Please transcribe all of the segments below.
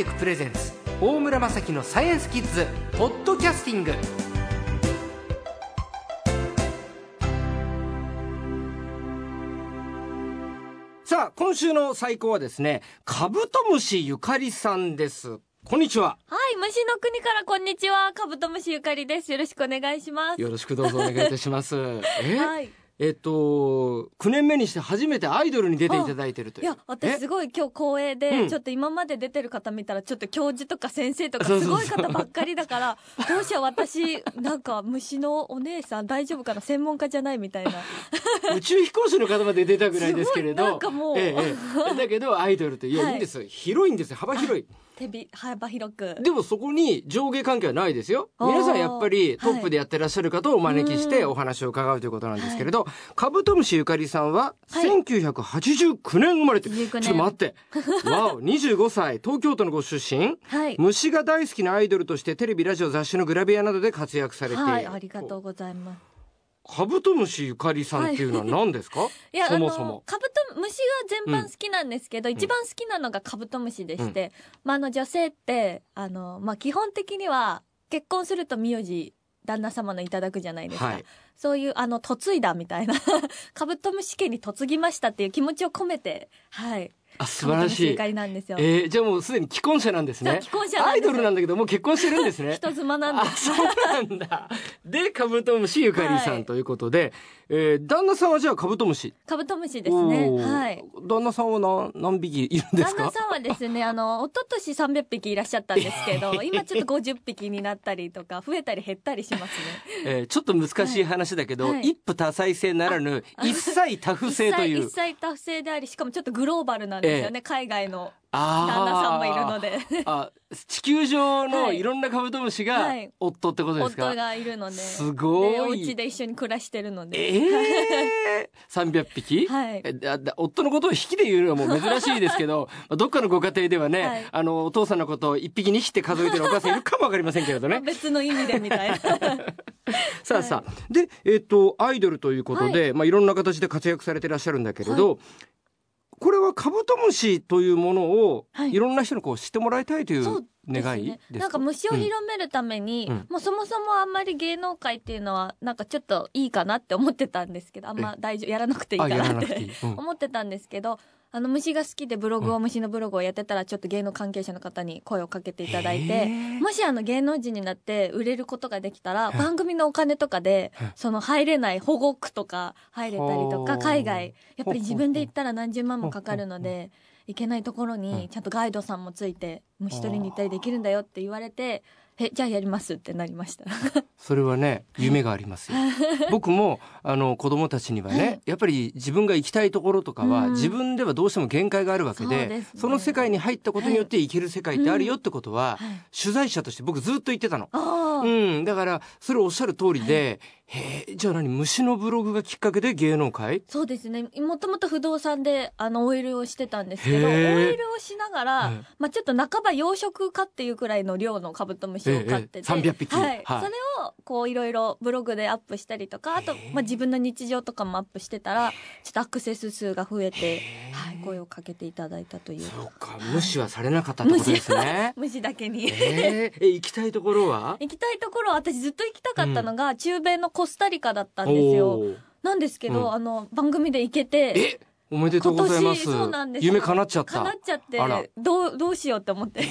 テクプレゼンツ大村雅樹のサイエンスキッズポッドキャスティングさあ今週の最高はですねカブトムシゆかりさんですこんにちははい、虫の国からこんにちは。カブトムシゆかりです。よろしくお願いします。よろしくどうぞお願いいたします え、はい。えっと9年目にして初めてアイドルに出ていただいてるという。いや、私すごい今日光栄で、うん。ちょっと今まで出てる方見たら、ちょっと教授とか先生とかすそうそうそう。ごい方ばっかりだから、どうしよう私、なんか虫のお姉さん大丈夫かな専門家じゃないみたいな。宇宙飛行士の方まで出たぐらいですけれど。なんかもう。ええええ。だけどアイドルといや、はいい、いんです 広いんですよ。幅広い手び、幅広く。でもそこに上下関係はないですよ。皆さんやっぱりトップでやってらっしゃる方をお招きしてお話を伺うということなんですけれど、カブトムシゆかりさんははい。1989年生まれて、89年。ちょっと待って。わお25歳。東京都のご出身。はい。虫が大好きなアイドルとしてテレビラジオ雑誌のグラビアなどで活躍されている、はい、ありがとうございます。カブトムシゆかりさんっていうのは何ですか、いや、そもそも。カブト、虫は全般好きなんですけど、一番好きなのがカブトムシでして、まあ、あの、女性って、あの、まあ、基本的には、結婚すると名字、旦那様のいただくじゃないですか。はい。そういう、あの、嫁いだみたいな、カブトムシ家に嫁ぎましたっていう気持ちを込めて、はい。あ素晴らしい。えー、じゃあもうすでに既婚者なんですね。既婚者アイドルなんだけどもう結婚してるんですね。人妻なんあです。そうなんだでカブトムシゆかりさはい。んということで、えー、旦那さんはじゃあカブトムシ。カブトムシですね。おー。はい。旦那さんは何何匹いるんですか？旦那さんはですね、あの、一昨年300匹いらっしゃったんですけど、今ちょっと50匹になったりとか、増えたり減ったりしますね。えー、ちょっと難しい話だけど、はい。はい。一夫多妻制ならぬ一妻多夫制という。一切多夫制であり、しかもちょっとグローバルなんですよね、海外の旦那さんもいるので。あ地球上のはい。いろんなカブトムシがはい。夫ってことですか、夫がいるので。すごい。でお家で一緒に暮らしてるので。ええー、300匹、はい。夫のことを引きで言うのはもう珍しいですけど まあどっかのご家庭ではね、はい。あのお父さんのことを1匹2匹って数えてるお母さんいる かもわかりませんけれどまあね。別の意味でみたいな。さあさあ、で、えっ、とアイドルということで、い。まあ、いろんな形で活躍されてらっしゃるんだけれど、これはカブトムシというものを、はい。い、ろんな人にこう知ってもらいたいという願いねですかなんか虫を広めるために、うん。もうそもそもあんまり芸能界っていうのはなんかちょっといいかなって思ってたんですけどあんま大丈夫やらなくていいかなって思ってたんですけどあの虫が好きでブログを、虫のブログをやってたらちょっと芸能関係者の方に声をかけていただいへてー。もしあの芸能人になって売れることができたらはい。番組のお金とかではい。その入れない保護区とか入れたりとか海外。やっぱり自分で行ったら何十万もかかるので行けないところうんにちゃんとガイドさんもついて虫取りに行ったりできるんだよって言われてえじゃあやりますってなりました。それはね夢がありますよ。僕もあの子供たちにはね、はい。やっぱり自分が行きたいところとかは、うん。自分ではどうしても限界があるわけでね。その世界に入ったことによって行ける世界ってあるよってことは、はい。取材者として僕ずっと言ってたの。うん、だからそれおっしゃる通りで、へえじゃあ何？虫のブログがきっかけで芸能界？そうですね。もともと不動産であのオイルをしてたんですけどオイルをしながら、うんまあ、ちょっと半ば養殖かっていうくらいの量のカブトムシを飼ってて、ええ300匹。はい。はい。それをこういろいろブログでアップしたりとかあと、まあ、自分の日常とかもアップしてたらちょっとアクセス数が増えて、はい、声をかけていただいたという。そうか。無視はされなかったってことですね。虫だけに。え。行きたいところは？行きたいところ私ずっと行きたかったのが、中米のコスタリカだったんですよ。なんですけど、うんあの番組で行けてえおめでとうございます。そうなんです。よ夢叶っちゃった。叶っちゃってどうどうしようって思って。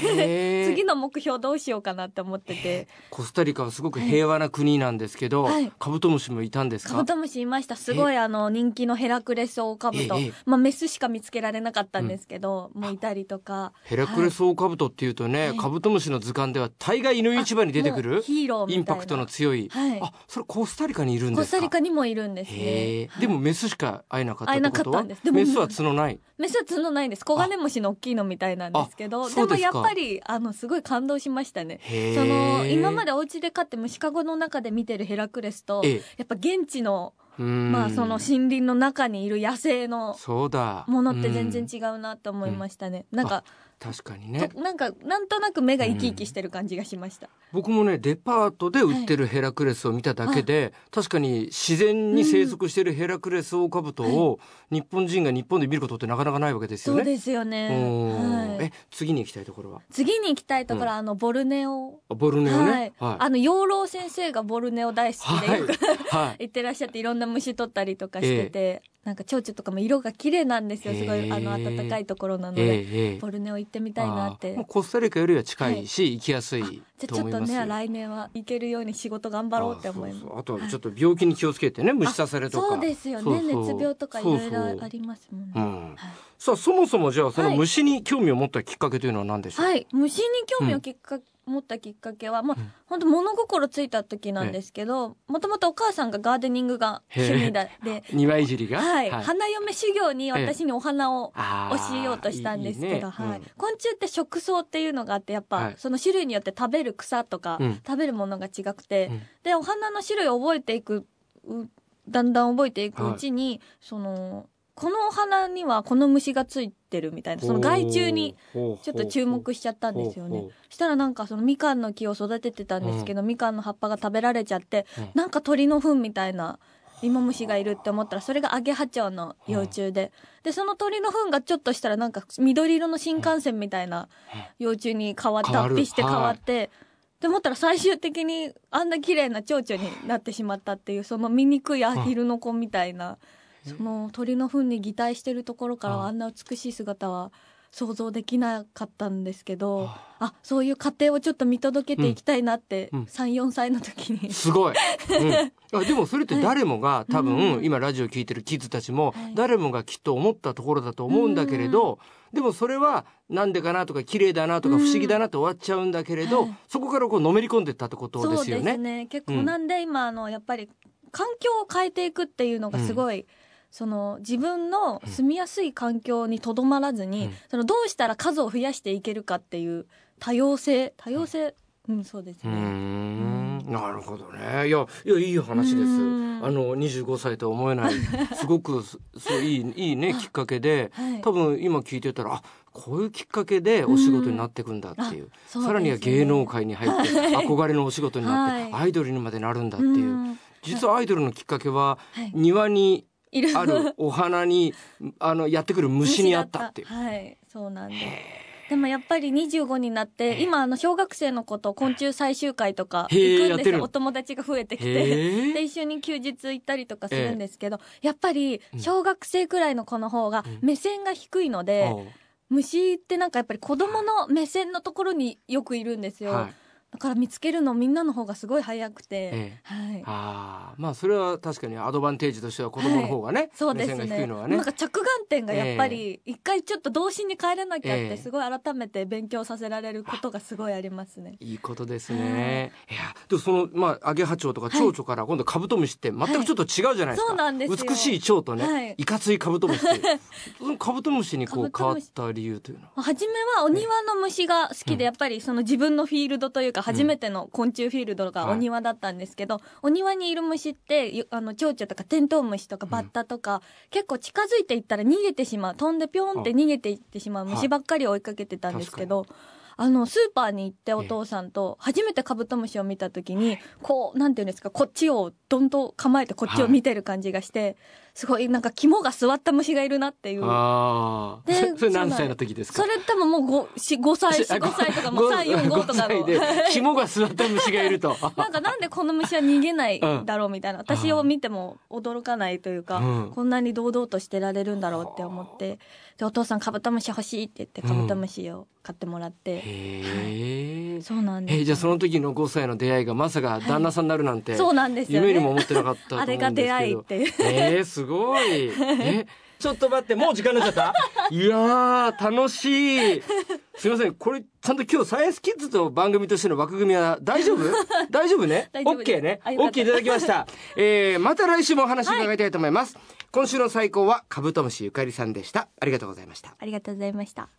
次の目標どうしようかなって思ってて。コスタリカはすごく平和な国なんですけど、はい。カブトムシもいたんですか？カブトムシいました。すごいあの人気のヘラクレスオオカブト。ええまあメスしか見つけられなかったんですけど、もういたりとか。ヘラクレスオオカブトっていうとね、はい。カブトムシの図鑑では大概犬市場に出てくるヒーローインパクトの強い、はい。あそれコスタリカにいるんですか？コスタリカにもいるんですへねでもメスしか会えなかった会えなかったんですでもメスは角ない？メスは角ないんです。コガネムシの大きいのみたいなんですけどでもやっぱりあのすごい感動しましたね。その今までお家で飼って虫かごの中で見てるヘラクレスとええ。やっぱ現地のうん。まあその森林の中にいる野生のものって全然違うなと思いましたね、なんか確かにね。となんかなんとなく目が生き生きしてる感じがしました、僕もねデパートで売ってるヘラクレスを見ただけで、確かに自然に生息しているヘラクレスオオカブトを日本人が日本で見ることってなかなかないわけですよね。そうですよね、うん。はい。え次に行きたいところは？次に行きたいところは、うん。あのボルネオ。あボルネオね？はい、はい。あの養老先生がボルネオ大好きでよく、はい。行ってらっしゃっていろんな虫取ったりとかしてて、なんか蝶々とかも色が綺麗なんですよ。すごいあの暖かいところなのええで、ええ。ボルネオ行ってみたいなって。コスタリカよりは近いし、行きやすいじゃちょっと。ね来年は行けるように仕事頑張ろうって思います。あとはちょっと病気に気をつけてね、虫刺されとか。そうですよね。熱病とかいろいろありますもんね。うん。はい。さあそもそもじゃあそのはい。虫に興味を持ったきっかけというのは何でしょう？はい。虫に興味をきっか、持ったきっかけは、まあうん。本当物心ついた時なんですけどもともとお母さんがガーデニングが趣味だで、庭いじりが？はい。花嫁修行に私にお花を教えようとしたんですけど、いいね。はい、昆虫って食草っていうのがあってやっぱ、はい。その種類によって食べる草とか、うん。食べるものが違くて、うん。でお花の種類を覚えていくうだんだん覚えていくうちに、そのこのお花にはこの虫がついてるみたいなその害虫にちょっと注目しちゃったんですよね。したらなんかそのみかんの木を育ててたんですけど、みかんの葉っぱが食べられちゃって、うん。なんか鳥の糞みたいな芋虫がいるって思ったらそれがアゲハチョウの幼虫で、でその鳥の糞がちょっとしたらなんか緑色の新幹線みたいな幼虫に変わって脱皮して変わって。って思ったら最終的にあんな綺麗な蝶々になってしまったっていうその醜いアヒルの子みたいなその鳥の糞に擬態してるところからはあ。あんな美しい姿は想像できなかったんですけどあそういう過程をちょっと見届けていきたいなってうん。34歳の時に。すごい、うん、あでもそれって誰もが多分、うん。今ラジオ聞いてるキッズたちも、はい。誰もがきっと思ったところだと思うんだけれど、でもそれはなんでかなとか綺麗だなとかうん不思議だなと終わっちゃうんだけれど、はい。そこからこうのめり込んでったってことそうですですよね。ね結うん構なんで今あのやっぱり環境を変えていくっていうのがすごい、その自分の住みやすい環境にとどまらずに、うん。そのどうしたら数を増やしていけるかっていう多様性多様性、うん、そうですね。ん。なるほどね。いやいやいい話です。うん。あの25歳とは思えない すごくすそういいいいねきっかけではい。多分今聞いてたらあこういうきっかけでお仕事になっていくんだっていう,、そうね。さらには芸能界に入って憧れのお仕事になって、はい。アイドルにまでなるんだっていう、うん。実はアイドルのきっかけははい。庭にあるお花にあのやってくる虫にあったっていう。はいそうなんです。でもやっぱり25になって今あの小学生の子と昆虫最終回とか行くんですよ。お友達が増えてきて。へで一緒に休日行ったりとかするんですけど、やっぱり小学生くらいの子の方がうん。目線が低いので、虫ってなんかやっぱり子供の目線のところによくいるんですよ、はいだから見つけるのみんなの方がすごい早くて、ええ。はい。ああまあそれは確かにアドバンテージとしては子供の方がね、そうです目線がね低いのはね。なんか着眼点がやっぱり一回ちょっと童心に帰らなきゃっええてすごい改めて勉強させられることがすごいありますね。いいことですね。い。や、でもその、まあ、アゲハチョウとか蝶々から今度カブトムシって全くちょっと違うじゃないですか。そうなんですよ。美しい蝶とね、はい。い、かついカブトムシって。そ のカブトムシにこう変わった理由というのは？初めはお庭の虫が好きうん。でやっぱりその自分のフィールドというか初めての昆虫フィールドがお庭だったんですけど、お庭にいる虫ってよあの蝶々とかテントウムシとかバッタとか、結構近づいていったら逃げてしまう。飛んでピョンって逃げていってしまう虫ばっかり追いかけてたんですけど、あのスーパーに行ってお父さんと初めてカブトムシを見た時にこうなんていうんですかこっちをどんと構えてこっちを見てる感じがして、すごいなんか肝が座った虫がいるなっていう。でそそれ何歳の時ですか？それ多分もう 5, 5歳4 5歳とかもう3 4 5とかの。5歳で 肝が座った虫がいると。なんかなんでこの虫は逃げないだろうみたいな、私を見ても驚かないというか、うん。こんなに堂々としてられるんだろうって思って。でお父さんカブトムシ欲しいって言ってカブトムシを買ってもらって、へえ。そうなんですえじゃあその時の5歳の出会いがまさか旦那さんになるなんて、そうなんですよね。夢にも思ってなかったと思うんですけど。あれが出会いっていうえー、すごい。え、ちょっと待って、もう時間になっちゃった？いやー、楽しい。すいません、これ、ちゃんと今日サイエンスキッズと番組としての枠組みは大丈夫？大丈夫ね？大丈夫です ?OK ね？あよかった ?OK いただきました。えー、また来週もお話伺いたいと思います。今週の最高はカブトムシゆかりさんでした。ありがとうございました。ありがとうございました